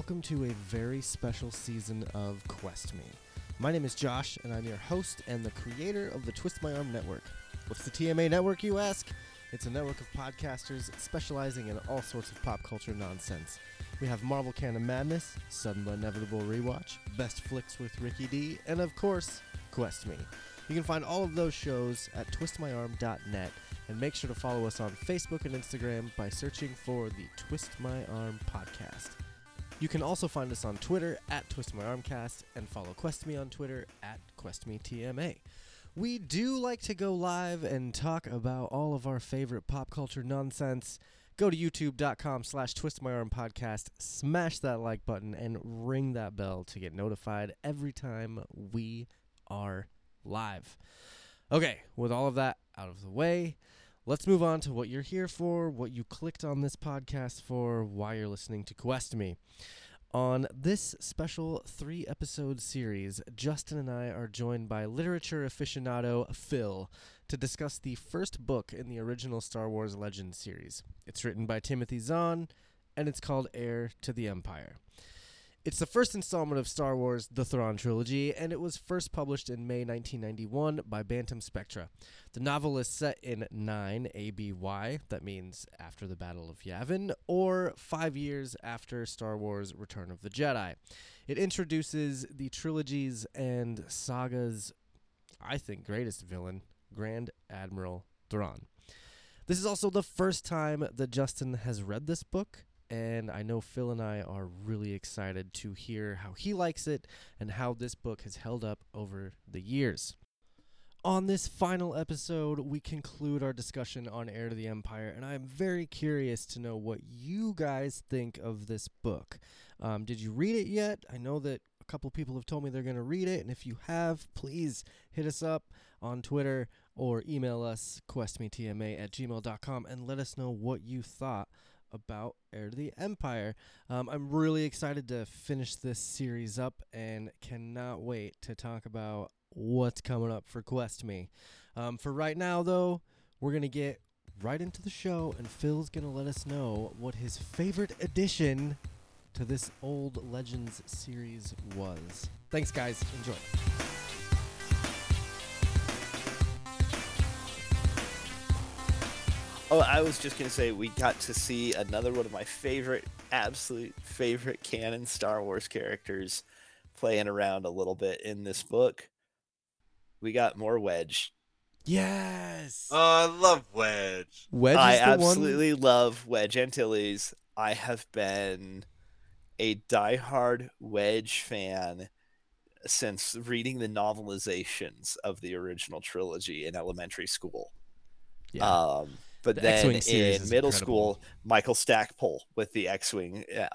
welcome to a very special season of Quest Me. My name is Josh, and I'm your host and the creator of the Twist My Arm Network. What's the TMA network, you ask? It's a network of podcasters specializing in all sorts of pop culture nonsense. We have Marvel Canon Madness, Sudden but Inevitable Rewatch, Best Flicks with Ricky D, and of course, Quest Me. You can find all of those shows at twistmyarm.net and make sure to follow us on Facebook and Instagram by searching for the Twist My Arm podcast. You can also find us on Twitter at TwistMyArmcast and follow QuestMe on Twitter at QuestMeTMA. We do like to go live and talk about all of our favorite pop culture nonsense. Go to youtube.com slash twistmyarmpodcast, smash that like button, and ring that bell to get notified every time we are live. Okay, with all of that out of the way, let's move on to what you're here for, what you clicked on this podcast for, why you're listening to Quest Me. On this special three episode series, Justin and I are joined by literature aficionado Phil to discuss the first book in the original Star Wars Legends series. It's written by Timothy Zahn, and it's called Heir to the Empire. It's the first installment of Star Wars The Thrawn Trilogy, and it was first published in May 1991 by Bantam Spectra. The novel is set in 9 ABY, that means after the Battle of Yavin, or five years after Star Wars Return of the Jedi. It introduces the trilogy's and saga's, I think, greatest villain, Grand Admiral Thrawn. This is also the first time that Justin has read this book, and I know Phil and I are really excited to hear how he likes it and how this book has held up over the years. On this final episode, we conclude our discussion on Heir to the Empire, and I'm very curious to know what you guys think of this book. Um, did you read it yet? I know that a couple people have told me they're going to read it, and if you have, please hit us up on Twitter or email us, questmetma at gmail.com, and let us know what you thought about Heir to the Empire. Um, I'm really excited to finish this series up and cannot wait to talk about what's coming up for Quest Me. Um, for right now, though, we're going to get right into the show, and Phil's going to let us know what his favorite addition to this old Legends series was. Thanks, guys. Enjoy. Oh, I was just gonna say we got to see another one of my favorite, absolute favorite canon Star Wars characters playing around a little bit in this book. We got more Wedge. Yes. Oh, I love Wedge. Wedge I is the absolutely love Wedge Antilles. I have been a diehard Wedge fan since reading the novelizations of the original trilogy in elementary school. Yeah. Um, but The then in middle incredible. school, Michael Stackpole with the X-wing, yeah,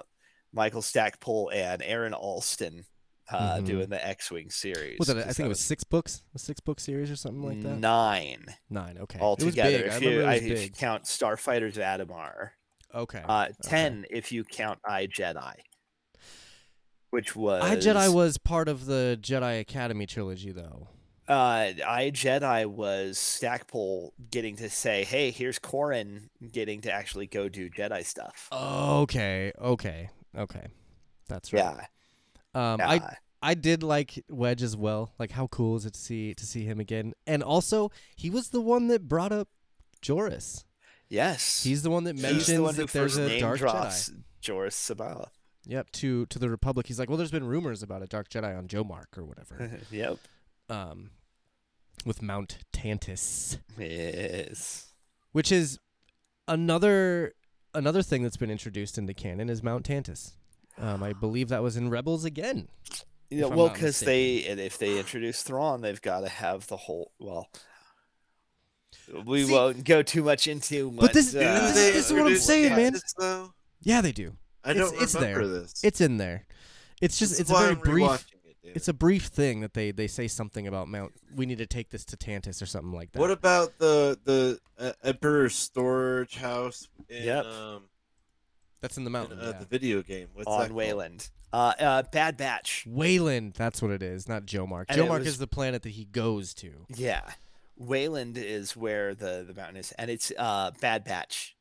Michael Stackpole and Aaron Allston uh, Mhm. doing the X-wing series. was it? I think it was six books, a six book series or something like that. nine Nine. Okay. altogether. It was big. I If you, I, if you count Starfighters Adumar, Okay. uh, okay. ten if you count I Jedi, which was I Jedi was part of the Jedi Academy trilogy, though. Uh, I Jedi was Stackpole getting to say, "Hey, here's Corran getting to actually go do Jedi stuff." Okay. Okay. Okay. That's right. yeah, Um, yeah. I I did like Wedge as well. Like, how cool is it to see to see him again? And also, he was the one that brought up Joruus. yes. He's the one that mentions the one that there's a dark drops Jedi. Joruus Sabala. Yep. To to the Republic. He's like, well, there's been rumors about a dark Jedi on Jomark or whatever. yep. Um, with Mount Tantiss. Yes. which is another another thing that's been introduced into canon is Mount Tantiss. Um, I believe that was in Rebels again. You know, If I'm well, because they and if they introduce Thrawn, they've got to have the whole. Well, we See- won't go too much into. But this- what, uh, this- they this is what I'm saying, man. Though? Yeah, they do. I It's- don't it's there. remember this. It's in there. It's just This it's a very brief. Rewatching. It's a brief thing that they they say something about Mount. We need to take this to Tantiss or something like that. What about the the uh, Emperor storage house in Yep. um that's in the in, mountain. uh, yeah. the video game? What's on called? Wayland. Uh, uh, Bad Batch. Wayland, that's what it is, not Jomark. And Jomark was- is the planet that he goes to. Yeah, Wayland is where the the mountain is, and it's uh Bad Batch.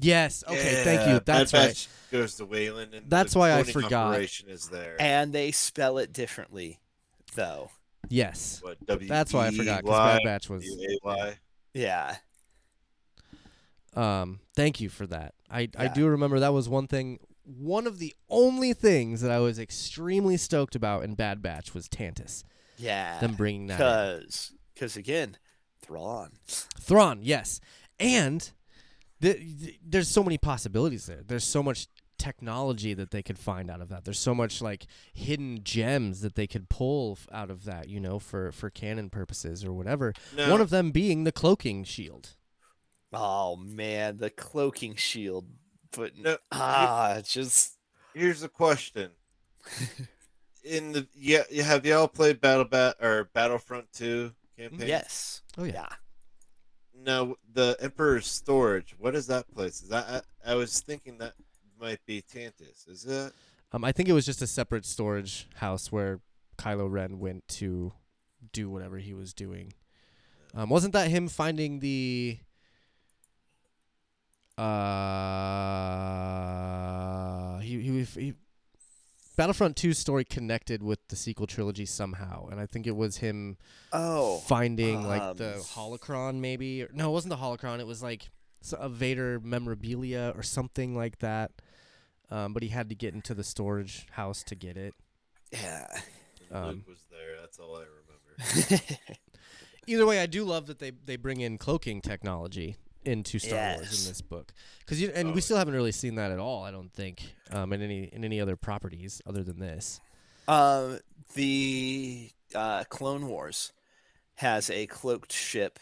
Yes. Okay. thank you. That's Bad right. Batch goes to Wayland, and That's the why I forgot. Operation is there. And they spell it differently, though. Yes. what, W That's why I forgot because E Y Bad Batch was. W A Y. Yeah. Um, thank you for that. I, I do remember that was one thing. One of the only things that I was extremely stoked about in Bad Batch was Tantiss. Yeah. Them bringing that. in. Because, because again, Thrawn. Thrawn, yes, and th- th- there's so many possibilities there. There's so much technology that they could find out of that. There's so much like hidden gems that they could pull f- out of that. You know, for for canon purposes or whatever. No, One of them being the cloaking shield. Oh man, the cloaking shield. But No, ah, it's just here's the question. In the yeah, have y'all played Battle Bat or Battlefront Two campaign? yes. Oh yeah. Yeah. No, the Emperor's storage. What is that place? Is that I, I was thinking that might be Tantiss. Is it? Um, I think it was just a separate storage house where Kylo Ren went to do whatever he was doing. Um, wasn't that him finding the? Uh, he he, he Battlefront 2 story connected with the sequel trilogy somehow, and I think it was him Oh. finding like the um, holocron maybe. Or, no, it wasn't the holocron. It was like a Vader memorabilia or something like that. Um, but he had to get into the storage house to get it. Yeah. Um, Luke was there. That's all I remember. Either way, I do love that they they bring in cloaking technology into Star Wars in this book because you and Oh, we still haven't really seen that at all. I don't think um, in any in any other properties other than this. um, the uh, Clone Wars has a cloaked ship.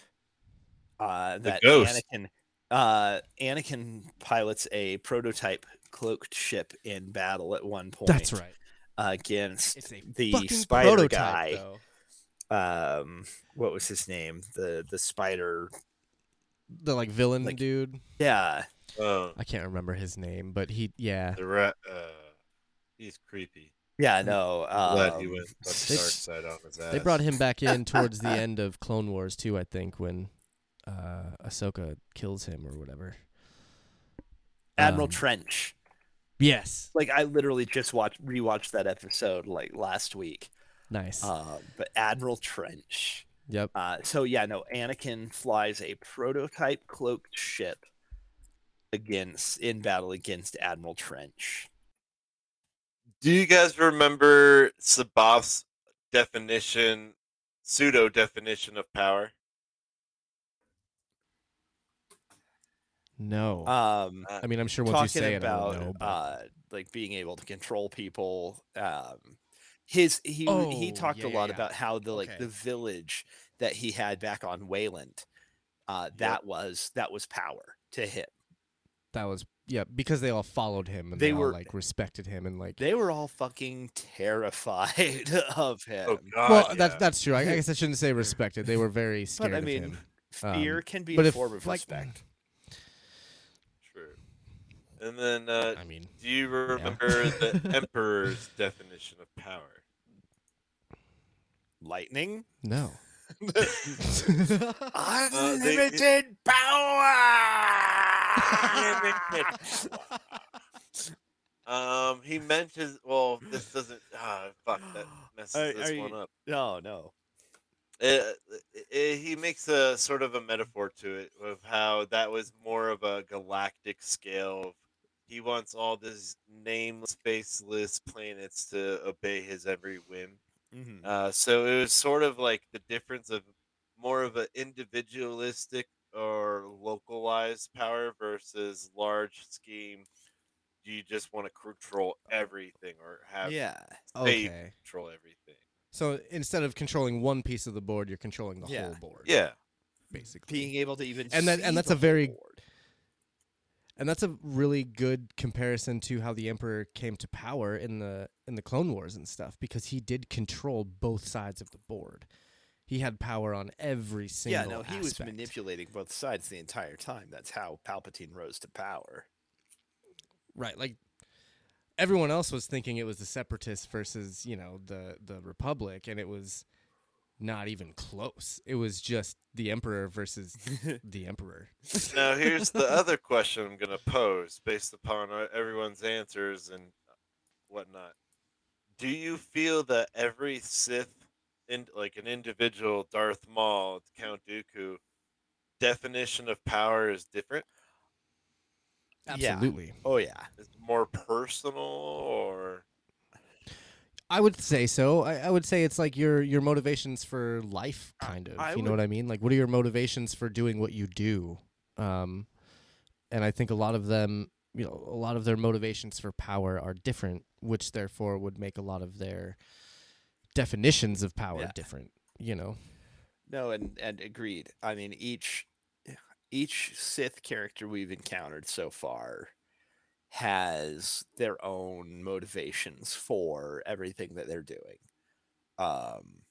Uh, that Anakin, uh, Anakin pilots a prototype cloaked ship in battle at one point. That's right. Against the spider guy. though. Um, what was his name? The the spider. The like villain Like- dude. Yeah. Oh, I can't remember his name, but he yeah. the rat. Uh, he's creepy. Yeah. No. I'm glad he um, went the They- dark side on his ass. They brought him back in towards the end of Clone Wars too, I think, when uh Ahsoka kills him or whatever. Admiral Um, Trench. Yes. Like I literally just watched rewatched that episode like last week. Nice. Um, but Admiral Trench. Yep. Uh, so yeah, no. Anakin flies a prototype cloaked ship against in battle against Admiral Trench. Do you guys remember C'baoth's definition, pseudo definition of power? No. Um, I mean, I'm sure once you talking say it, I about will know. But uh, like being able to control people. Um, his he he Oh, talked yeah, a lot yeah. about how the like Okay. the village that he had back on Wayland. Uh, that was that was power to him. that was yeah, because they all followed him and They they, all were- like respected him and like. They were all fucking terrified of him. Oh God! well, yeah. that's that's true. I, I guess I shouldn't say respected. They were very scared but I of mean, him. Um, fear can be a if, form of like, respect. true. And then, uh, I mean, do you remember the Emperor's definition of power? Lightning, no. Unlimited power. Um, he mentions. Well, this doesn't. Ah, fuck. That messes Are- this are one you- up. no, no. Uh, uh, he makes a sort of a metaphor to it of how that was more of a galactic scale. He wants all these nameless, faceless planets to obey his every whim. Mhm. Uh, so it was sort of like the difference of more of an individualistic or localized power versus large scheme. You just want to control everything or have yeah, Okay. control everything. So instead of controlling one piece of the board, you're controlling the Yeah. whole board. Yeah. Basically. being able to even And that- see and that's the a very- whole board. And that's a really good comparison to how the emperor came to power in the in the clone wars and stuff because he did control both sides of the board he had power on every single yeah. No, he was manipulating both sides the entire time. That's how Palpatine rose to power. right like everyone else was thinking it was the separatists versus you know the the republic and it was not even close. It was just the emperor versus the emperor. Now, here's the other question I'm going to pose based upon uh, everyone's answers and whatnot. Do you feel that every Sith, in, like an individual Darth Maul, Count Dooku, definition of power is different? Yeah. Absolutely. oh yeah. Is more personal or I would say so. I, I would say it's like your your motivations for life, kind of. I you know what I mean? Like, what are your motivations for doing what you do? Um, and I think a lot of them, you know, a lot of their motivations for power are different, which therefore would make a lot of their definitions of power Yeah. different. You know. No, and and agreed. I mean, each each Sith character we've encountered so far has their own motivations for everything that they're doing. Um,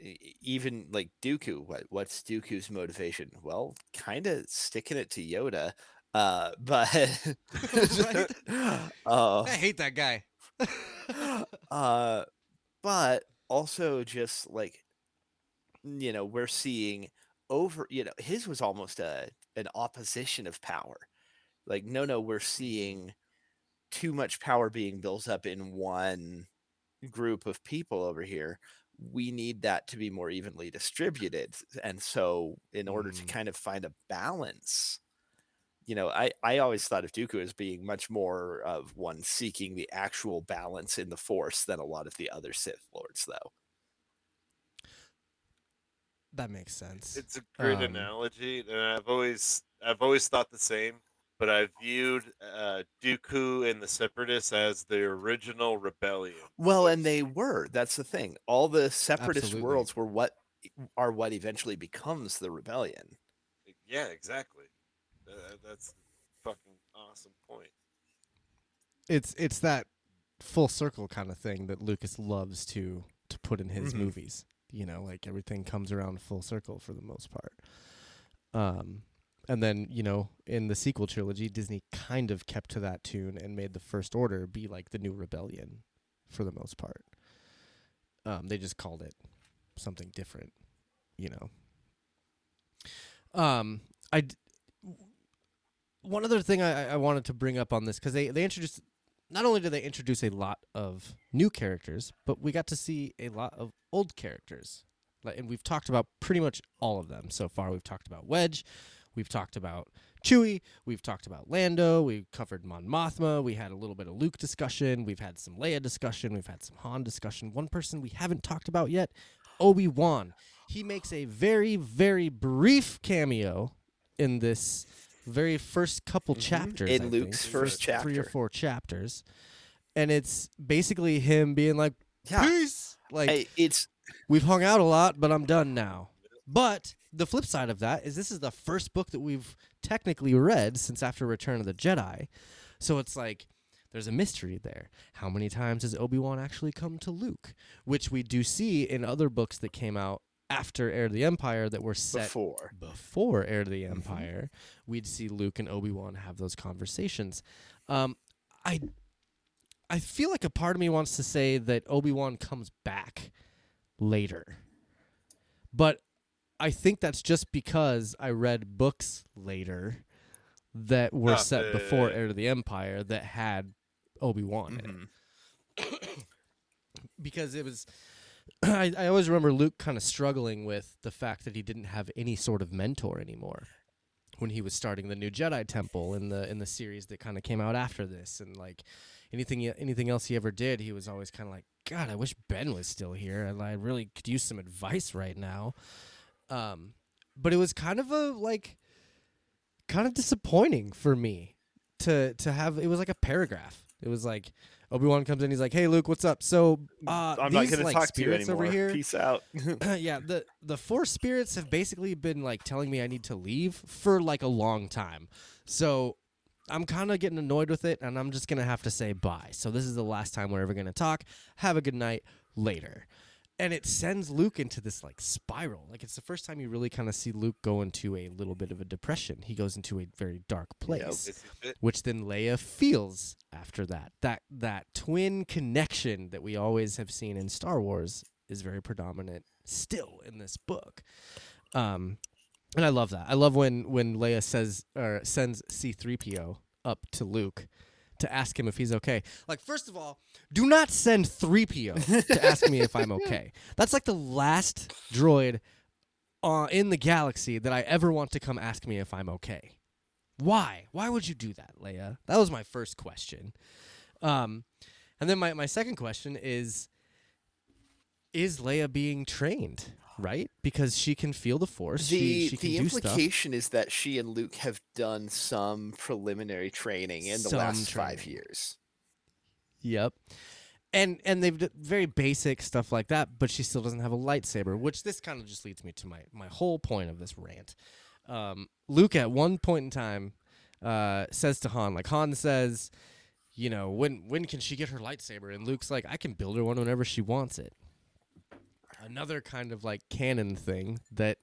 e- even like Dooku, what what's Dooku's motivation? Well, kind of sticking it to Yoda, uh, but uh, I hate that guy. uh, but also just like you know we're seeing over you know his was almost a an opposition of power like no no we're seeing too much power being built up in one group of people over here we need that to be more evenly distributed and so in order to Mm. kind of find a balance you know i i always thought of dooku as being much more of one seeking the actual balance in the force than a lot of the other sith lords though That makes sense. it's a great Um, analogy and I've always I've always thought the same, but I viewed uh, Dooku and the Separatists as the original rebellion. well and they were that's the thing all the separatist Absolutely. worlds were what are what eventually becomes the rebellion Yeah, exactly. Uh, that's a fucking awesome point. it's it's that full circle kind of thing that Lucas loves to to put in his Mhm. movies. You know, like everything comes around full circle for the most part. Um and then, you know, in the sequel trilogy, Disney kind of kept to that tune and made the First Order be like the new rebellion for the most part. Um, they just called it something different, you know. Um, I d- one other thing I, I wanted to bring up on this because they they introduced not only did they introduce a lot of new characters, but we got to see a lot of old characters. Like, and we've talked about pretty much all of them so far. We've talked about Wedge, we've talked about Chewie, we've talked about Lando, we've covered Mon Mothma, we had a little bit of Luke discussion, we've had some Leia discussion, we've had some Han discussion. One person we haven't talked about yet, Obi Wan. He makes a very very brief cameo in this very first couple Mhm. chapters In I Luke's think, first three or four chapters, and it's basically him being like, yeah "Peace." Like Hey, it's we've hung out a lot, but I'm done now. But the flip side of that is this is the first book that we've technically read since after Return of the Jedi, so it's like. There's a mystery there. How many times has Obi Wan actually come to Luke? Which we do see in other books that came out after Heir to the Empire that were set before before Heir to the Empire, we'd see Luke and Obi Wan have those conversations. Um, I I feel like a part of me wants to say that Obi Wan comes back later, but I think that's just because I read books later that were Stop set before. Heir to the Empire that had Obi Wan in it Mhm. because it was I, I always remember Luke kind of struggling with the fact that he didn't have any sort of mentor anymore when he was starting the new Jedi Temple in the in the series that kind of came out after this and like anything anything else he ever did he was always kind of like god I wish Ben was still here I, I really could use some advice right now um but it was kind of a like kind of disappointing for me to to have it was like a paragraph it was like Obi-Wan comes in he's like hey Luke what's up so uh i'm not these, gonna like, talk to you anymore over here peace out yeah, the the four spirits have basically been like telling me I need to leave for like a long time. So I'm kind of getting annoyed with it and I'm just going to have to say bye. So this is the last time we're ever going to talk. Have a good night later. And it sends Luke into this like spiral. Like it's the first time you really kind of see Luke go into a little bit of a depression. He goes into a very dark place which then Leia feels after that. That that twin connection that we always have seen in Star Wars is very predominant still in this book. Um, and I love that. I love when when Leia says or sends C3PO up to Luke to ask him if he's okay. Like first of all, do not send 3PO to ask me if I'm okay. That's like the last droid uh, in the galaxy that I ever want to come ask me if I'm okay. Why? Why would you do that, Leia? That was my first question. Um, and then my, my second question is Is Leia being trained? Right? Because she can feel the force. The she, she can the do stuff. implication is that she and Luke have done some preliminary training in the Some last five years. Yep. And and they've d- very basic stuff like that, but she still doesn't have a lightsaber, which this kind of just leads me to my my whole point of this rant. Um, Luke at one point in time uh, says to Han, like Han says, you know, when when can she get her lightsaber? And Luke's like, I can build her one whenever she wants it. Another kind of like canon thing that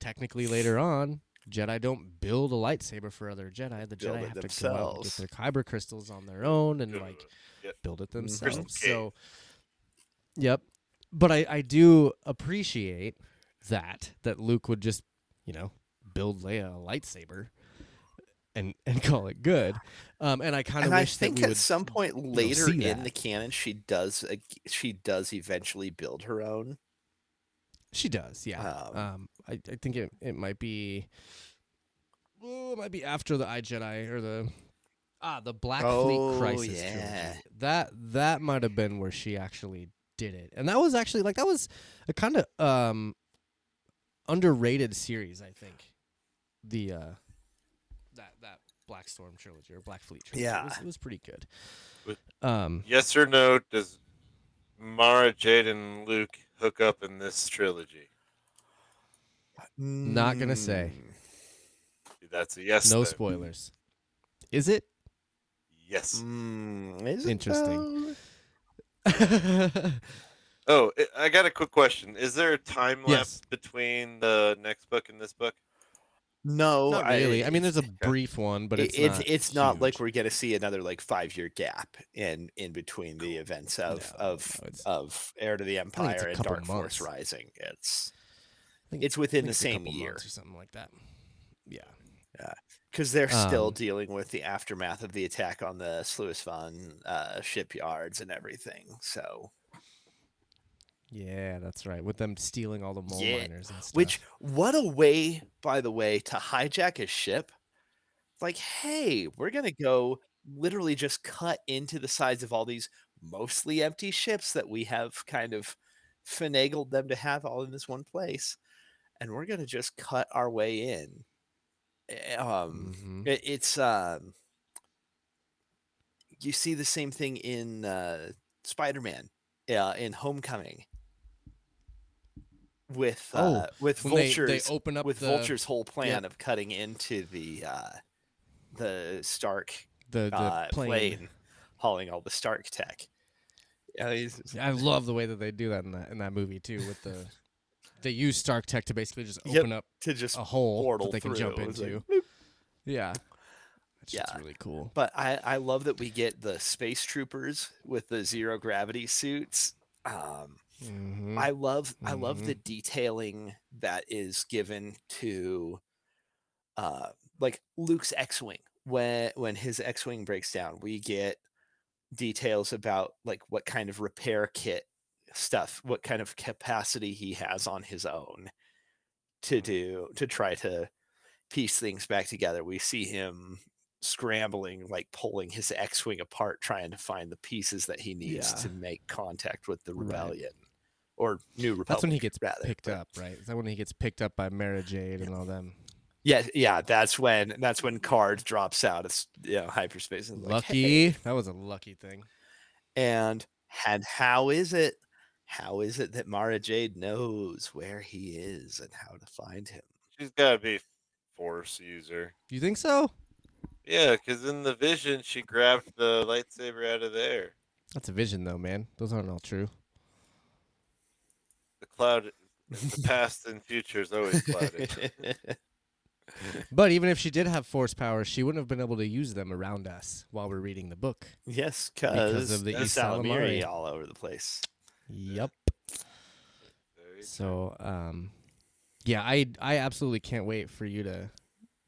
technically later on Jedi don't build a lightsaber for other Jedi. The Build Jedi have to go out and get their kyber crystals on their own and like Yep. build it. Themselves. cave. So, yep. But I, I do appreciate that that Luke would just, you know, build Leia a lightsaber and and call it good. Um, and I kind of I think at some point later see in that. the canon, she does she does eventually build her own. She does, yeah. Um, Um, I, I think it, it might be, oh, it might be after the I Jedi or the ah the Black Oh, Fleet Crisis yeah. trilogy. That that might have been where she actually did it, and that was actually like that was a kind of um underrated series, I think. The uh that that Black Storm trilogy or Black Fleet trilogy. it was, Yeah. it was pretty good. With- Um, Yes or no? Does Mara, Jade, and Luke hook up in this trilogy? Not gonna say. That's a yes. no then. spoilers. Is it? Yes. mm, is Interesting. though? Oh, I- I got a quick question. Is there a time Yes. lapse between the next book and this book? No, Not really. I, mean, there's a brief one, but it's it's not it's not like we're gonna see another like five year gap in in between the events of No, of no, of Heir to the Empire and Dark Force. Rising. It's it's within the same year or something like that. Yeah. yeah, because they're still Um, dealing with the aftermath of the attack on the Sluis Van uh, shipyards and everything. So Yeah, that's right. With them stealing all the mole Yeah, miners and stuff. Which, what a way, by the way, to hijack a ship. Like, hey, we're going to go literally just cut into the sides of all these mostly empty ships that we have kind of finagled them to have all in this one place. And we're going to just cut our way in. Eh, Um, Mhm. it, it's, um, you see the same thing in uh, Spider Man uh, in Homecoming. With Oh, uh, with when they, vultures they open up with the, Vulture's whole plan of cutting into the uh, the Stark the, the uh, plane. plane. hauling all the Stark tech. Yeah, he's- I love the way that they do that in that in that movie too. With the they use Stark Tech to basically just Yep, open up to just a hole that they can jump through. It's like, into. "Boop." yeah, that's Yeah. really cool. But I, I love that we get the space troopers with the zero gravity suits. Um, Mhm. I love I love the detailing that is given to uh like Luke's X-wing. When when his X-wing breaks down we get details about like what kind of repair kit stuff what kind of capacity he has on his own to do to try to piece things back together. We see him scrambling like pulling his X-wing apart trying to find the pieces that he needs Yeah. to make contact with the rebellion or new republic That's when he gets rather, picked but- up, right? Is that when he gets picked up by Mara Jade and all them? Yeah, yeah, that's when that's when Karrde drops out of you know, hyperspace and is like, lucky. "Hey." That was a lucky thing. And and how is it? How is it that Mara Jade knows where he is and how to find him? She's got to be force user. You think so? Yeah, because in the vision she grabbed the lightsaber out of there. That's a vision, though, man. Those aren't all true. The cloud, the past and future is always clouded. But even if she did have force powers, she wouldn't have been able to use them around us while we're reading the book. yes, Because because of the the ysalamiri. all over the place. Yep. So, um, yeah, I I absolutely can't wait for you to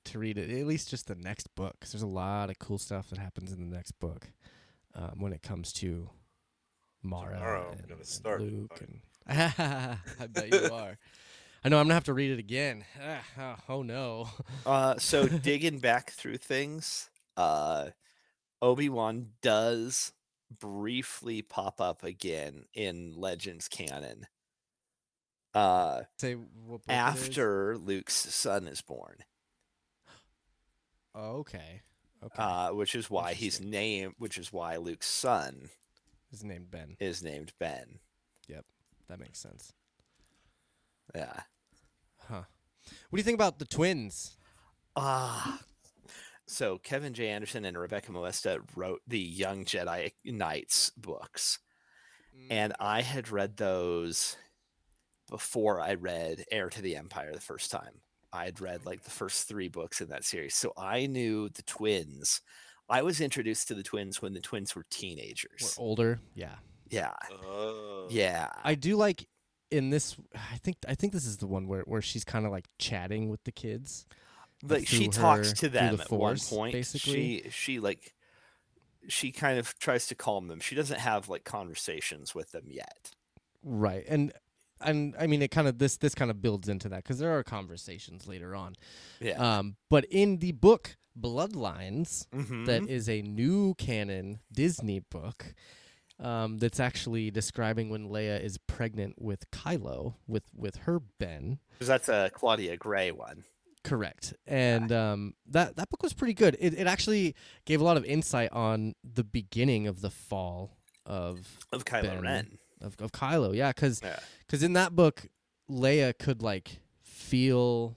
to read it. At least just the next book, 'cause there's a lot of cool stuff that happens in the next book um, when it comes to Mara Tomorrow I'm and, gonna start the Luke. fight. And I bet you are. I know I'm gonna have to read it again. Ah, oh, oh no. Uh, so digging back through things, uh, Obi Wan does briefly pop up again in Legends canon. Uh, Say what book it is? after Luke's son is born, Oh, okay. Okay. uh, which is why he's named, which is why Luke's son His name Ben. is named Ben. That makes sense. Yeah. Huh. What do you think about the twins? Ah. So Kevin J. Anderson and Rebecca Moesta wrote the Young Jedi Knights books. and I had read those before I read Heir to the Empire the first time. I'd read like the first three books in that series, so I knew the twins. I was introduced to the twins when the twins were We're teenagers. older. Yeah. Yeah, Oh. yeah, I do like in this I think I think this is the one where, where she's kind of like chatting with the kids. like she through talks her- to them the at one point. basically. She she like she kind of tries to calm them. She doesn't have like conversations with them yet. Right. And and I mean it kind of this this kind of builds into that cuz there are conversations later on. Yeah, Um but in the book Bloodlines Mhm. that is a new canon Disney book um, that's actually describing when Leia is pregnant with Kylo with with her Ben. Because that's a Claudia Gray one. Correct. And um, that that book was pretty good. It it actually gave a lot of insight on the beginning of the fall of of Kylo Ben. Ren. of, of Kylo. Yeah, because Yeah. because in that book, Leia could like feel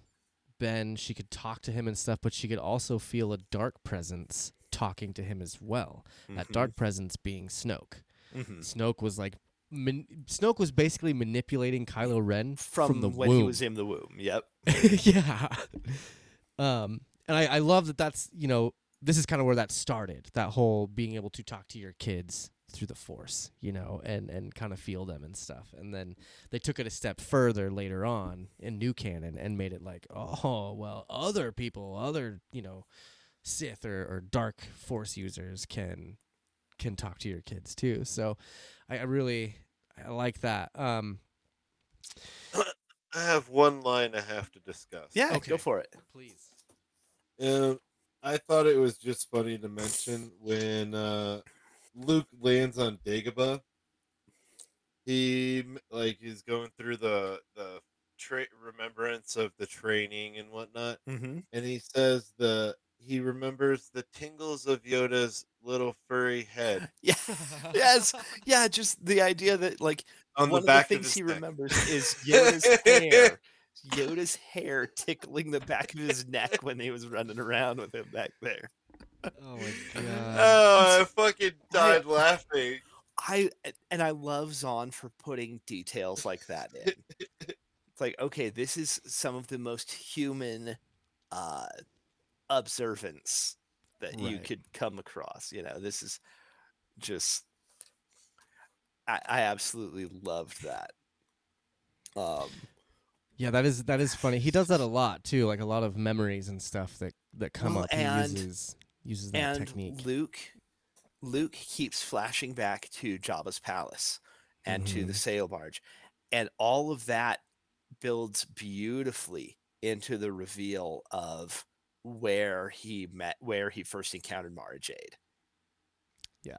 Ben. She could talk to him and stuff, but she could also feel a dark presence talking to him as well. That Mhm, dark presence being Snoke. Mhm. Snoke was like. Man- Snoke was basically manipulating Kylo Ren from, from, the when womb. he was in the womb. Yep. yeah. Um, and I, I love that that's, you know, this is kind of where that started. That whole being able to talk to your kids through the force, you know, and, and kind of feel them and stuff. And then they took it a step further later on in new canon and made it like, oh, well, other people, other, you know, Sith or, or dark force users can can talk to your kids too. So I, I really I like that. Um I have one line I have to discuss. Yeah, Okay. go for it. please. Um, I thought it was just funny to mention when uh, Luke lands on Dagobah. He like he's going through the the tra- remembrance of the training and whatnot, Mm-hmm. and he says the he remembers the tingles of Yoda's little furry head Yeah. yes. Yeah. Just the idea that like on one the back of the things his he neck. remembers is Yoda's hair. Yoda's hair tickling the back of his neck when he was running around with him back there. Oh my god. Oh, I fucking died laughing. I and I love Zahn for putting details like that in. it's like, okay, this is some of the most human uh observance that you could come across. You know, this is just I, I absolutely loved that. Um Yeah, that is that is funny. He does that a lot too, like a lot of memories and stuff that that come Well, up. He and- uses uses that and technique. Luke Luke keeps flashing back to Jabba's palace and to the Mhm. sail barge. And all of that builds beautifully into the reveal of where he met where he first encountered Mara Jade. Yeah.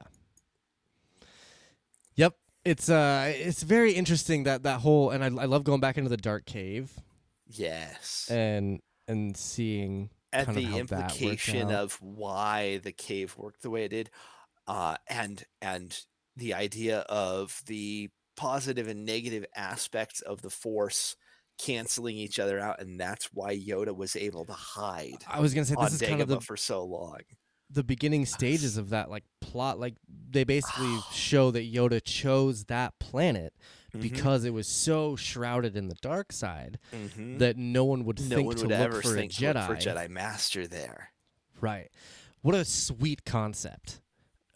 Yep, it's uh, it's very interesting that that whole, and I I love going back into the dark cave Yes. and and seeing of the how that worked implication of why the cave worked the way it did uh, and and the idea of the positive and negative aspects of the force canceling each other out and that's why yoda was able to hide I was gonna say this is kind of the for so long the beginning stages of that like plot. Like they basically show that Yoda chose that planet Mhm, because it was so shrouded in the dark side mhm. that no one would no think one to would look ever for think a Jedi. for jedi master there Right. What a sweet concept.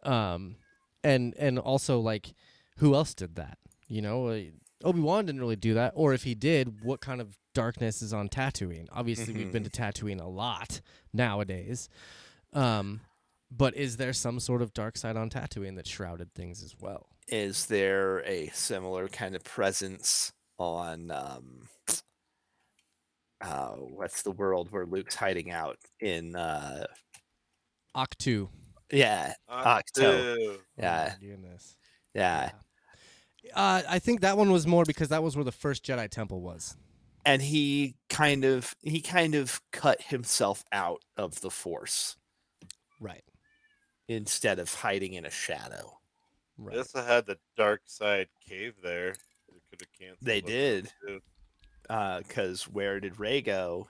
Um and and also like who else did that? You know, uh, Obi Wan didn't really do that, or if he did, what kind of darkness is on Tatooine? Obviously, we've been to Tatooine a lot nowadays. Um, but is there some sort of dark side on Tatooine that shrouded things as well? Is there a similar kind of presence on um uh what's the world where Luke's hiding out in uh Ahch-To. yeah, Ahch-To. Ahch-To. Yeah. Oh my goodness. yeah. Uh, I think that one was more because that was where the first Jedi Temple was. And he kind of he kind of cut himself out of the force Right. instead of hiding in a shadow. They Right. also had the dark side cave there. They could have canceled. They did. too. Uh cuz where did Rey go?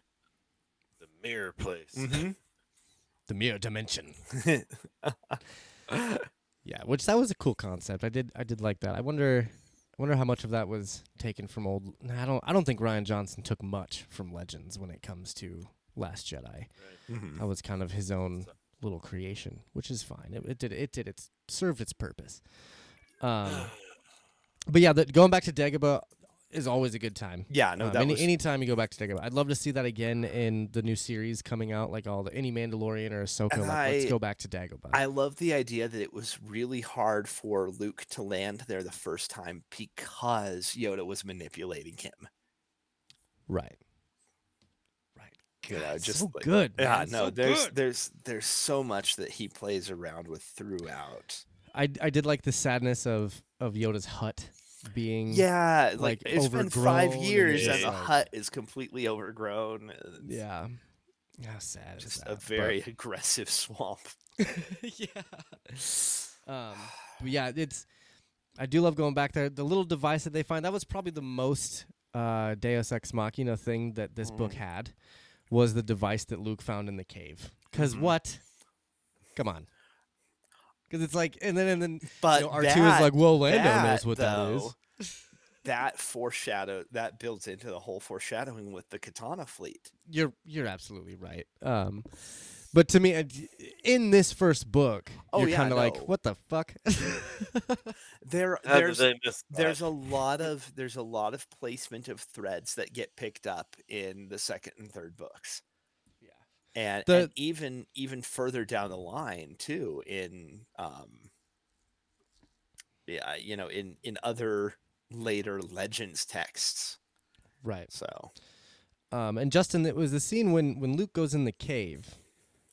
The mirror place. Mm-hmm. The mirror dimension. Yeah, which that was a cool concept. I did I did like that. I wonder I wonder how much of that was taken from old I don't I don't think Rian Johnson took much from Legends when it comes to Last Jedi. Right. Mhm. That was kind of his own little creation, which is fine. It, it did it did it served its purpose. Um but yeah, the, going back to Dagobah is always a good time. Yeah, no, Um, that any was anytime you go back to Dagobah, I'd love to see that again in the new series coming out, like all the any Mandalorian or Ahsoka. And Like, let's go back to Dagobah. I love the idea that it was really hard for Luke to land there the first time because Yoda was manipulating him. right. Right. You know, just so like- good. Yeah, man, no, so there's good. there's there's so much that he plays around with throughout. I I did like the sadness of of Yoda's hut being Yeah, like, like, it's been five overgrown and years and the like- hut is completely overgrown. and yeah. How sad just that? a But- very aggressive swamp. yeah. Um, but yeah, it's. I do love going back there. The little device that they find that was probably the most uh, Deus Ex Machina thing that this book Mm. had was the device that Luke found in the cave. Because Mhm. what? Come on. Because it's like, and then and then But you know, R two is like, well, Lando that, knows what that is. That foreshadow that builds into the whole foreshadowing with the Katana fleet. You're you're absolutely right. Um, but to me, in this first book, Oh, you're yeah, kind of like, what the fuck? There, there's they there's a lot of there's a lot of placement of threads that get picked up in the second and third books. Yeah. And, The- and even even further down the line too in um yeah, you know, in in other later legends texts. right. So, Um, and Justin, it was the scene when when Luke goes in the cave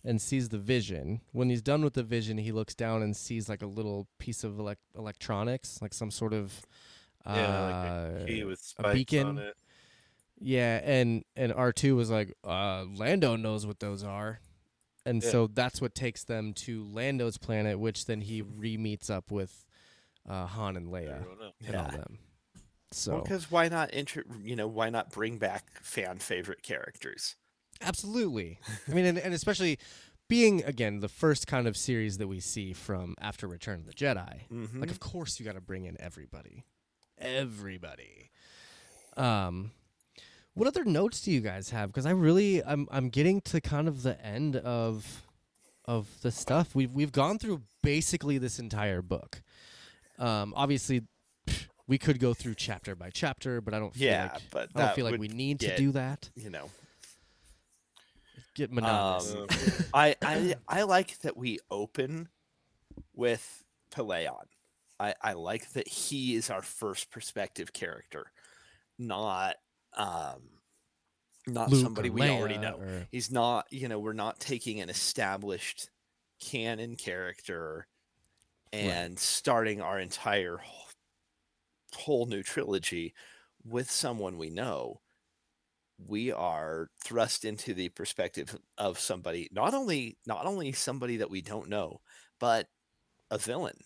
and sees the vision. When he's done with the vision, he looks down and sees like a little piece of elec- electronics, like some sort of yeah, like uh, a key with spikes beacon. On it. Yeah, and and R two was like, uh, Lando knows what those are, and Yeah. so that's what takes them to Lando's planet, which then he re meets up with uh, Han and Leia Everyone else. and all them. So because why not inter- you know, why not bring back fan favorite characters? absolutely, I mean, and, and especially being again the first kind of series that we see from after Return of the Jedi. Mm-hmm. Like, of course, you got to bring in everybody, everybody. Um, what other notes do you guys have? Because I really, I'm, I'm getting to kind of the end of, of the stuff we've we've gone through basically this entire book. Um, obviously, we could go through chapter by chapter, but I don't feel yeah, like but I don't feel like we need to do that. you know Get monotonous. Um, I, I I like that we open with Pellaeon. I, I like that he is our first perspective character, not um not Luke somebody we already know. or- He's not, you know, we're not taking an established canon character and starting our entire whole, whole new trilogy with someone we know. We are thrust into the perspective of somebody not only not only somebody that we don't know, but a villain,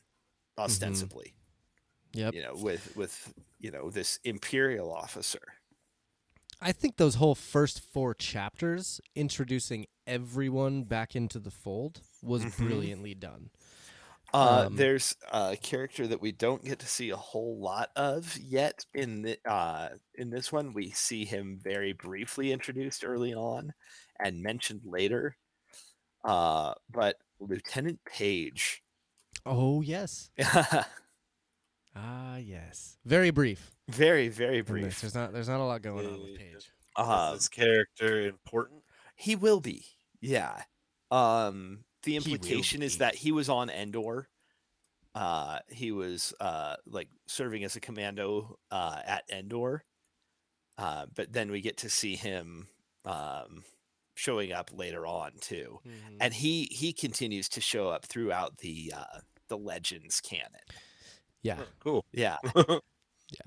ostensibly. Yep. You know, with with you know this imperial officer. I think those whole first four chapters introducing everyone back into the fold was Mhm. brilliantly done. Uh, Um, there's a character that we don't get to see a whole lot of yet in the uh, in this one. We see him very briefly introduced early on and mentioned later. Uh, but Lieutenant Page, Oh yes, Ah, yes. Very brief. Very, very brief. There's not there's not a lot going on with Yeah. Page. Is this character important? he will be. Yeah. Um, the implication is that he was on Endor. Uh, he was uh like serving as a commando uh at Endor. Uh, but then we get to see him um showing up later on too. Mm-hmm. And he he continues to show up throughout the uh the Legends canon. Yeah. Oh, cool. Yeah. yeah.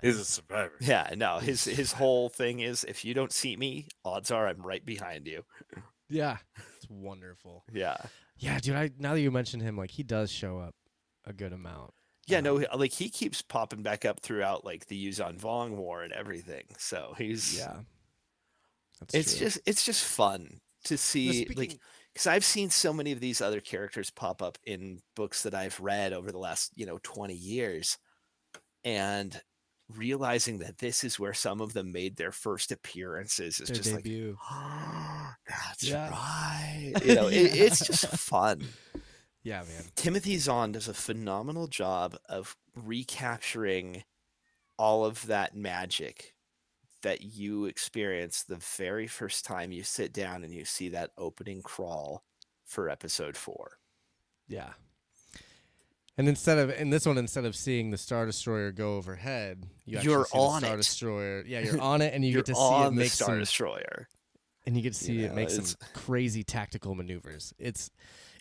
He's a survivor. Yeah, no, his his whole thing is if you don't see me, odds are I'm right behind you. Yeah. It's wonderful. Yeah. Yeah, dude, I now that you mention him, like he does show up a good amount. Yeah, no, Um, he- like he keeps popping back up throughout like the Yuuzhan Vong War and everything. So he's Yeah. That's it's true. just it's just fun to No, see like speaking- because I've seen so many of these other characters pop up in books that I've read over the last you know twenty years, and realizing that this is where some of them made their first appearances is their just debut. like that's Yeah. right you know it, it's just fun yeah, man. Timothy Zahn does a phenomenal job of recapturing all of that magic that you experience the very first time you sit down and you see that opening crawl for episode four. Yeah. And instead of in this one, instead of seeing the Star Destroyer go overhead, you you're see on the Star it. Destroyer. Yeah, you're on it, and you get to see it make Star some, Destroyer. and you get to see you it know, make some crazy tactical maneuvers. It's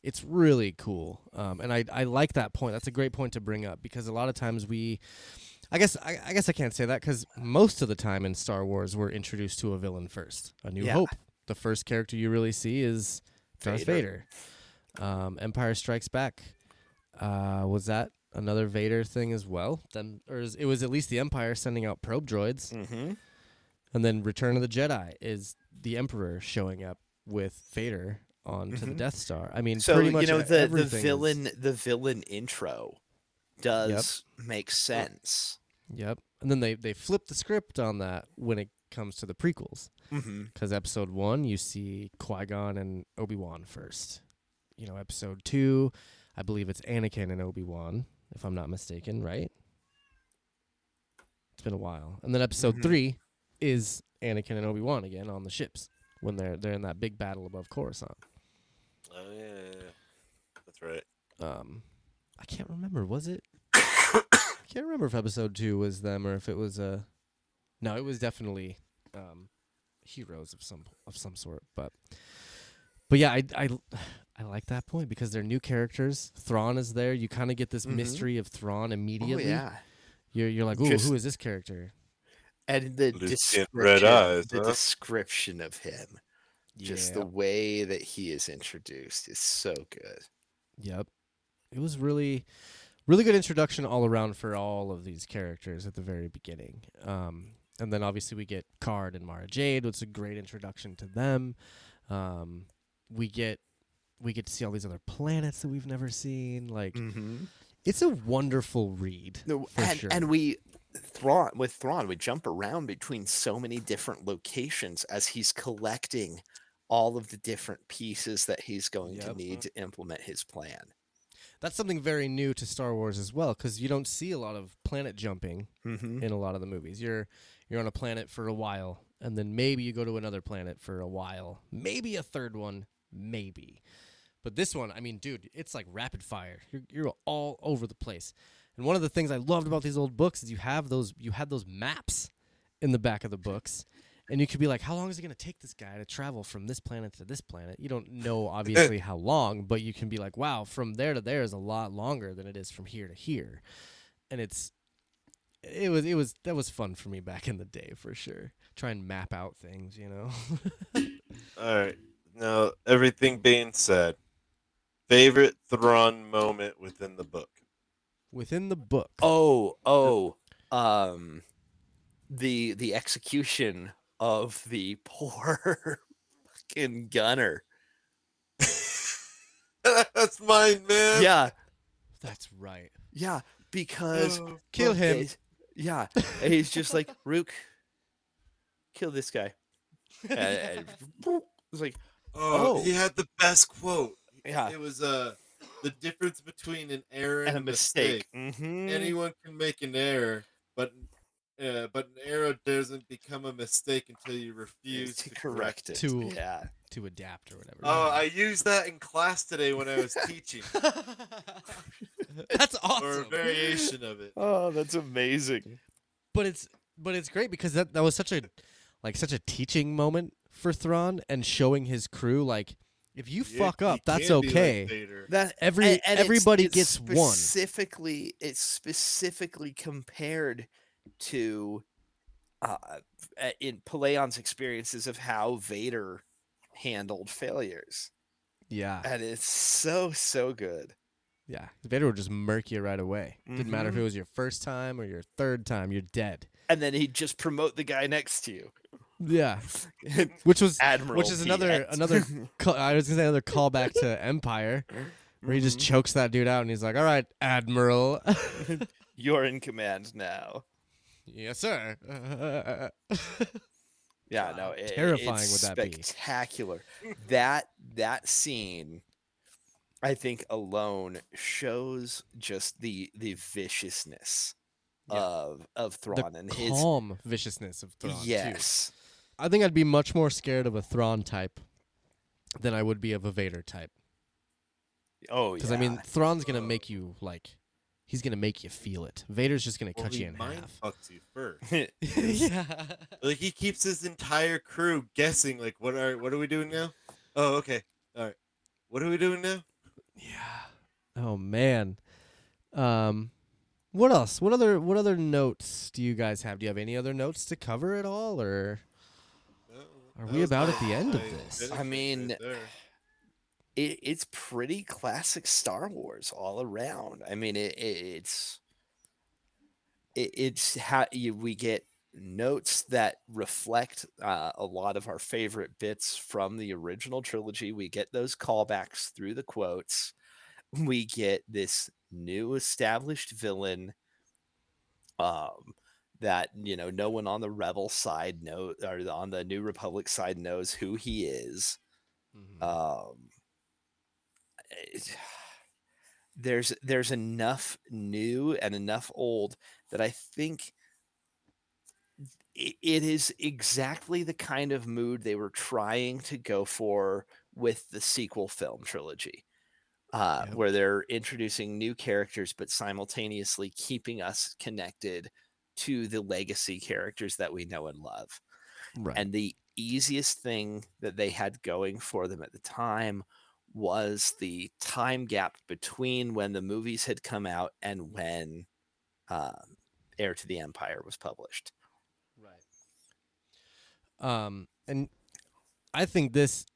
it's really cool, um, and I I like that point. That's a great point to bring up because a lot of times we. I guess I, I guess I can't say that because most of the time in Star Wars we're introduced to a villain first. A New Yeah. Hope, the first character you really see is Darth Vader. Vader. Um, Empire Strikes Back. Uh, was that another Vader thing as well? Then, or is, it was at least the Empire sending out probe droids, Mm-hmm. and then Return of the Jedi is the Emperor showing up with Vader onto the Mhm. Death Star. I mean, So pretty much you know the the everything is- villain the villain intro does make sense. Yep. And then they they flip the script on that when it comes to the prequels. Mm-hmm. Because episode one, you see Qui Gon and Obi Wan first. You know, episode two, I believe it's Anakin and Obi Wan, if I'm not mistaken, right? It's been a while. And then episode Mhm. three is Anakin and Obi Wan again on the ships when they're they're in that big battle above Coruscant. Oh yeah, yeah, yeah. that's right. Um, I can't remember. Was it? I can't remember if episode two was them or if it was Uh, no, it was definitely um, heroes of some of some sort. But but yeah, I I I like that point because they're new characters. Thrawn is there. You kind of get this Mhm. mystery of Thrawn immediately. Oh yeah. You're you're like, ooh, Just- who is this character? And the description, Red Eyes, the huh? description of him, just the way that he is introduced is so good. Yep. It was really, really good introduction all around for all of these characters at the very beginning. Um, and then obviously we get Karrde and Mara Jade, which is a great introduction to them. Um, we get we get to see all these other planets that we've never seen. Like Mm-hmm. it's a wonderful read. No, for and, sure. and we Thrawn with Thrawn, we jump around between so many different locations as he's collecting all of the different pieces that he's going Yep. to need to implement his plan. That's something very new to Star Wars as well, because you don't see a lot of planet jumping Mm-hmm. in a lot of the movies. You're you're on a planet for a while, and then maybe you go to another planet for a while, maybe a third one, maybe. But this one, I mean, dude, it's like rapid fire. You're you're all over the place. And one of the things I loved about these old books is you have those you had those maps in the back of the books. And you could be like, how long is it going to take this guy to travel from this planet to this planet? You don't know, obviously, how long, but you can be like, wow, from there to there is a lot longer than it is from here to here. And it's it was it was that was fun for me back in the day for sure. Try and map out things, you know. All right. Now, everything being said, favorite Thrawn moment within the book. Within the book. Oh, oh, um, the the execution of the poor fucking gunner. That's mine, man. Yeah, That's right. yeah, because Oh, Kill him. he's- Yeah, and he's just like Rukh, kill this guy. And- and it's like Oh, Oh. he had the best quote. Yeah. It was uh the difference between an error and a mistake. mistake. hmm Anyone can make an error, but uh, but an error doesn't become a mistake until you refuse to to correct it. To- Yeah. to adapt or whatever. Oh, I used that in class today when I was teaching, That's awesome. or a awesome. variation of it. Oh, that's amazing. but it's but it's great because that that was such a like such a teaching moment for Thrawn and showing his crew like if you Yeah, fuck up, that's can be like okay. That Every and- and everybody it's gets one. Specifically, it's specifically compared to uh, in Pellaeon's experiences of how Vader handled failures, Yeah, and it's so so good. yeah. Vader would just murk you right away. Didn't matter if it was your first time or your third time, you're dead. And then he'd just promote the guy next to you, Yeah, which was Admiral. which is another PS. another. I was gonna say another callback to Empire, where he just Mhm. chokes that dude out and he's like, "All right, Admiral." You're in command now. Yes, sir. Yeah, no, it, terrifying it's would that be? spectacular. that that scene, I think, alone shows just the the viciousness Yeah. of of Thrawn the and his calm viciousness of Thrawn. too. yes, I think I'd be much more scared of a Thrawn type than I would be of a Vader type. oh yeah. Because yeah. I mean, Thrawn's gonna make you like, he's gonna make you feel it. Vader's just gonna Well, cut he you in mind half. fucks you first. yeah. Like he keeps his entire crew guessing. Like, what are what are we doing now? Oh, okay, all right. What are we doing now? Yeah. Oh man. Um, what else? What other what other notes do you guys have? Do you have any other notes to cover at all, or Are we about at the end of this? I mean, there. It, it's pretty classic Star Wars all around. I mean, it, it it's it, it's how you, we get notes that reflect uh, a lot of our favorite bits from the original trilogy. We get those callbacks through the quotes. We get this new established villain um that you know no one on the rebel side know or on the new republic side knows who he is Mm-hmm. um there's there's enough new and enough old that I think i- it is exactly the kind of mood they were trying to go for with the sequel film trilogy. Uh, Yep. where they're introducing new characters but simultaneously keeping us connected to the legacy characters that we know and love. right. And the easiest thing that they had going for them at the time was the time gap between when the movies had come out and when um, Heir to the Empire was published. Right. Um, and I think this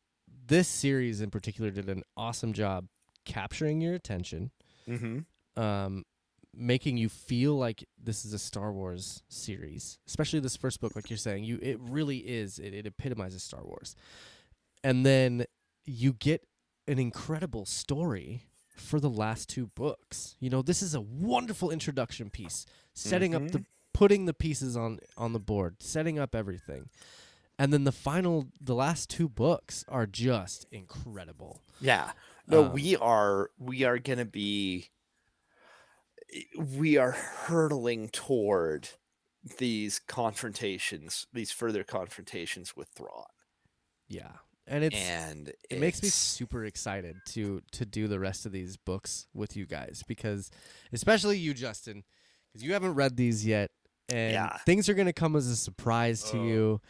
this series in particular did an awesome job capturing your attention, Mm-hmm. um, making you feel like this is a Star Wars series, especially this first book. Like you're saying, you it really is. It, it epitomizes Star Wars, and then you get an incredible story for the last two books. You know, this is a wonderful introduction piece, setting up the putting the pieces on on the board, setting up everything. And then the final the last two books are just incredible. Yeah. No, Um, we are we are gonna be we are hurtling toward these confrontations, these further confrontations with Thrawn. Yeah. And it's and it makes me super excited to to do the rest of these books with you guys because especially you Justin because you haven't read these yet and Yeah. things are going to come as a surprise to Oh. you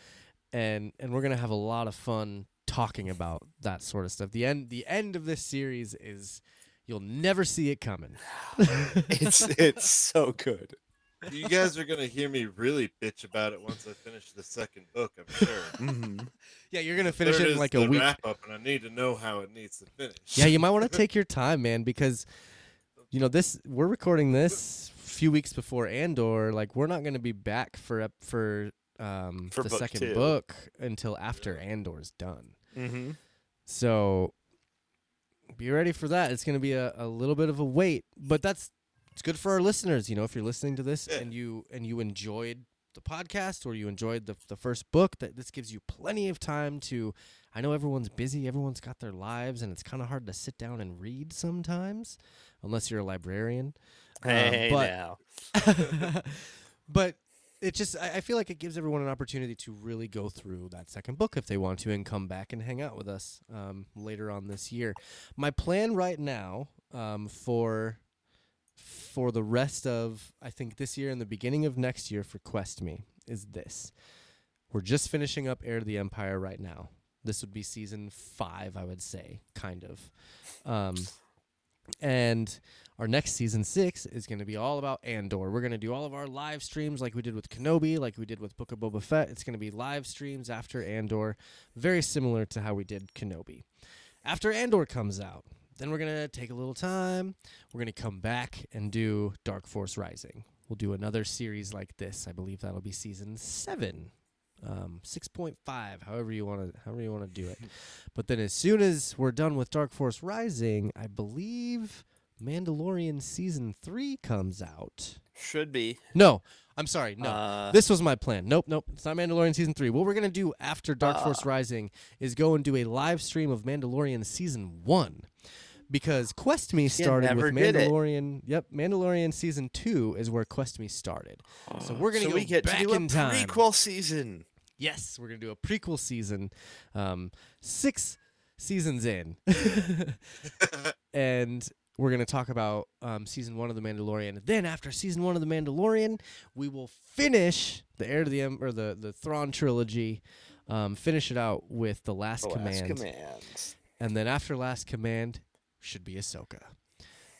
and and we're going to have a lot of fun talking about that sort of stuff. The end the end of this series is you'll never see it coming. it's it's so good. You guys are gonna hear me really bitch about it once I finish the second book. I'm sure. Mhm. yeah, you're going to finish it in like a week. Wrap up, and I need to know how it needs to finish. Yeah, you might want to take your time, man, because you know this. We're recording this a few weeks before Andor. Like, we're not going to be back for for um For the book second two. book until after Andor's done. Mhm. So be ready for that. It's going to be a, a little bit of a wait, but that's it's good for our listeners. You know, if you're listening to this Yeah. and you and you enjoyed the podcast or you enjoyed the the first book, that this gives you plenty of time to I know everyone's busy, everyone's got their lives, and it's kind of hard to sit down and read sometimes, unless you're a librarian. Um, Hey but now. but it just I, I feel like it gives everyone an opportunity to really go through that second book if they want to and come back and hang out with us um, later on this year. My plan right now um, for for the rest of I think this year and the beginning of next year for Quest Me is this. We're just finishing up Heir to the Empire right now. This would be season five, I would say, kind of. Um, and our next season six is going to be all about Andor. We're going to do all of our live streams like we did with Kenobi, like we did with Book of Boba Fett. It's going to be live streams after Andor, very similar to how we did Kenobi. After Andor comes out, then we're going to take a little time. We're going to come back and do Dark Force Rising. We'll do another series like this. I believe that'll be season seven, um, six point five, however you want to, however you want to do it. But then as soon as we're done with Dark Force Rising, I believe Mandalorian season three comes out. Should be. No, I'm sorry. No, Uh, this was my plan. Nope, nope. It's not Mandalorian season three. What we're gonna do after Dark Force Ah. Rising is go and do a live stream of Mandalorian season one. Because Quest Me started with. Mandalorian. Yep, Mandalorian season two is where Quest Me started. So we're gonna so go we get back to do a in time. prequel season. Yes, we're gonna do a prequel season, um, six seasons in, and we're gonna talk about um, season one of the Mandalorian. Then after season one of the Mandalorian, we will finish the Heir to the Em- or the the Thrawn trilogy, um, finish it out with the Last The last Command, command. and then after Last Command should be Ahsoka.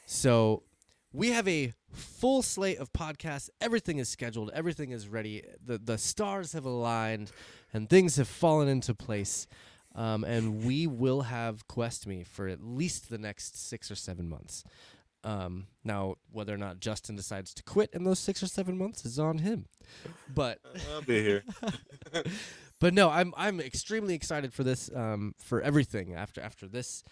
So we have a full slate of podcasts. Everything is scheduled. Everything is ready. the The stars have aligned, and things have fallen into place. Um, and we will have Quest Me for at least the next six or seven months. Um, now, whether or not Justin decides to quit in those six or seven months is on him. But I'll be here. but no, I'm I'm extremely excited for this um, for everything after after this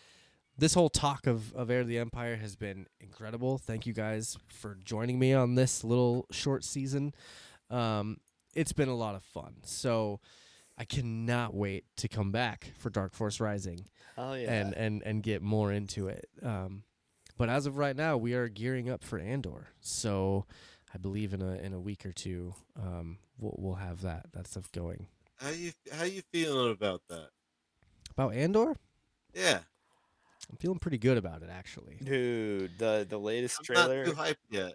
this whole talk of of Heir to the Empire has been incredible. Thank you guys for joining me on this little short season. Um, it's been a lot of fun. So I cannot wait to come back for Dark Force Rising Oh yeah. and and and get more into it. Um, but as of right now, we are gearing up for Andor. So I believe in a in a week or two, um, we'll we'll have that that stuff going. How you how you feeling about that? About Andor, Yeah, I'm feeling pretty good about it actually. Dude, the the latest I'm not trailer. too hyped yet.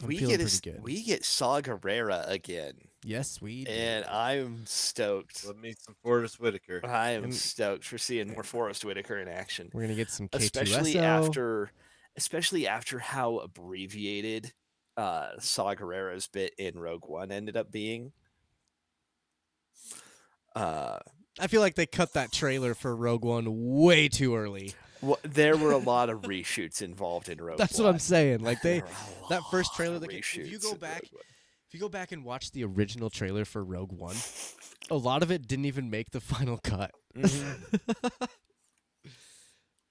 I'm we get a, good. we get Saw Gerrera again, yes, we. do. and I'm stoked. Let me some Forest Whitaker. I am And- stoked for seeing more Forest Whitaker in action, We're gonna get some especially K2SO. after, especially after how abbreviated uh, Saw Gerrera's bit in Rogue One ended up being. Uh, I feel like they cut that trailer for Rogue One way too early. Well, there were a lot of reshoots involved in Rogue That's One. what I'm saying. Like they, There were a that first trailer of that ca- if you go back- if you go back and watch the original trailer for Rogue One, a lot of it didn't even make the final cut. Mhm.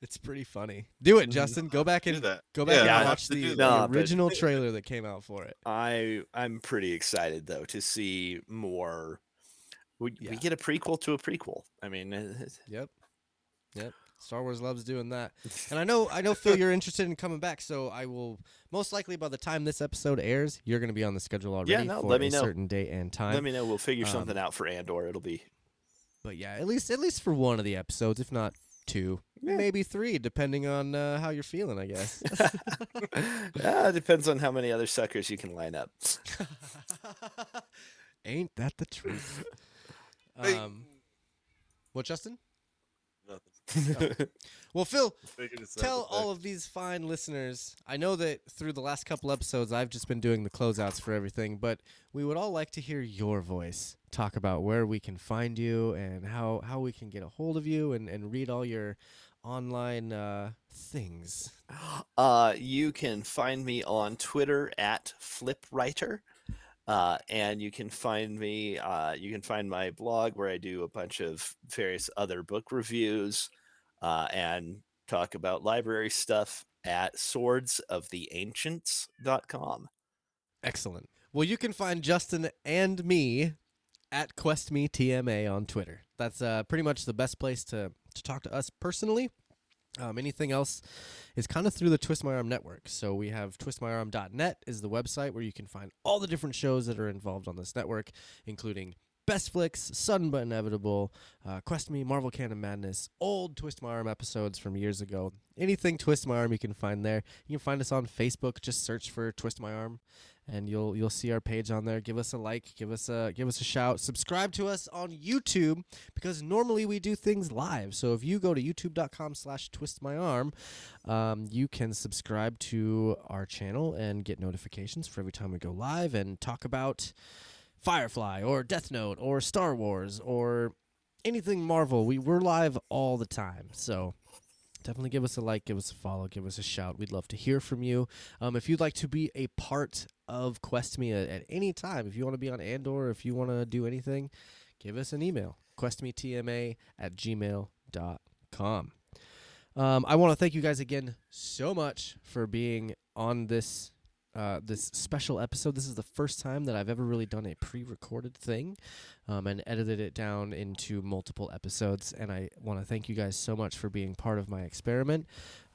It's pretty funny. Do it. Justin. Go back Do and that. go back Yeah, and watch the, the that. Nah, but- original trailer that came out for it. I I'm pretty excited though to see more. We, Yeah. we get a prequel to a prequel. I mean, Yep. Yep. Star Wars loves doing that. And I know I know Phil you're interested in coming back, so I will most likely by the time this episode airs, you're going to be on the schedule already yeah, no, for let me a know. certain date and time. let me know. We'll figure Um, something out for Andor. It'll be But yeah, at least at least for one of the episodes, if not two, Yeah. maybe three, depending on uh, how you're feeling, I guess. yeah, it depends on how many other suckers you can line up. Ain't that the truth? Hey, Um, what, Justin? Nothing. Well, Phil, tell all of these fine listeners. I know that through the last couple episodes, I've just been doing the closeouts for everything, but we would all like to hear your voice talk about where we can find you and how, how we can get a hold of you and, and read all your online uh, things. Uh, you can find me on Twitter at FlipWriter. Uh, and you can find me, uh, you can find my blog where I do a bunch of various other book reviews uh, and talk about library stuff at swordsoftheancients.com. Excellent. Well, you can find Justin and me at QuestMeTMA on Twitter. That's uh, pretty much the best place to to talk to us personally. Um, anything else is kind of through the Twist My Arm network. So we have twistmyarm.net is the website where you can find all the different shows that are involved on this network, including Best Flicks, Sudden but Inevitable, uh, Quest Me, Marvel Canon Madness, old Twist My Arm episodes from years ago. Anything Twist My Arm you can find there. You can find us on Facebook. Just search for Twist My Arm and you'll you'll see our page on there. Give us a like, give us a give us a shout. Subscribe to us on YouTube because normally we do things live. So if you go to youtube.com slash twist my arm, um, you can subscribe to our channel and get notifications for every time we go live and talk about Firefly or Death Note or Star Wars or anything Marvel. We we're live all the time. So definitely give us a like, give us a follow, give us a shout. We'd love to hear from you. Um, if you'd like to be a part of Quest Me at, at any time, if you want to be on Andor, if you want to do anything, give us an email questmetma at gmail.com. Um, I want to thank you guys again so much for being on this uh, this special episode. This is the first time that I've ever really done a pre-recorded thing um, and edited it down into multiple episodes. And I want to thank you guys so much for being part of my experiment.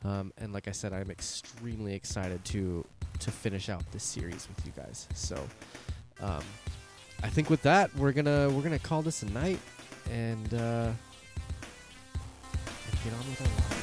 Um, and like I said, I'm extremely excited to to finish out this series with you guys. So um, I think with that, we're gonna we're gonna call this a night and, uh, get on with our lives.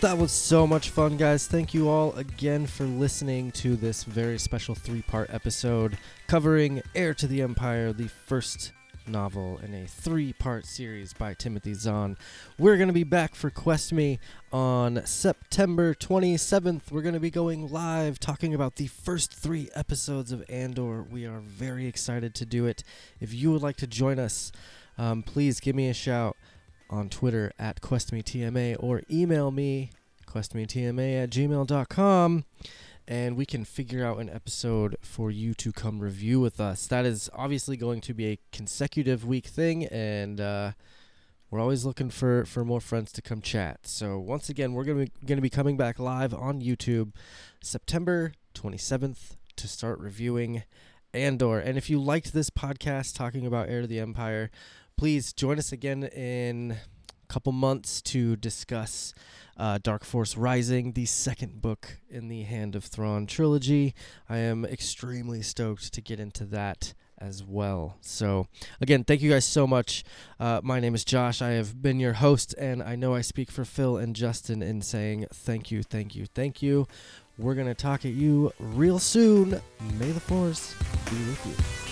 That was so much fun, guys. Thank you all again for listening to this very special three part episode covering Heir to the Empire, the first novel in a three part series by Timothy Zahn. We're going to be back for Quest Me on September 27th. We're going to be going live talking about the first three episodes of Andor. We are very excited to do it. If you would like to join us, um, please give me a shout on Twitter at QuestMeTMA or email me, QuestMeTMA at gmail.com, and we can figure out an episode for you to come review with us. That is obviously going to be a consecutive week thing, and uh, we're always looking for, for more friends to come chat. So once again, we're be, gonna be coming back live on YouTube September 27th to start reviewing Andor. And if you liked this podcast talking about Heir to the Empire, please join us again in a couple months to discuss uh, Dark Force Rising, the second book in the Hand of Thrawn trilogy. I am extremely stoked to get into that as well. So, again, thank you guys so much. Uh, my name is Josh. I have been your host, and I know I speak for Phil and Justin in saying thank you, thank you, thank you. We're going to talk at you real soon. May the Force be with you.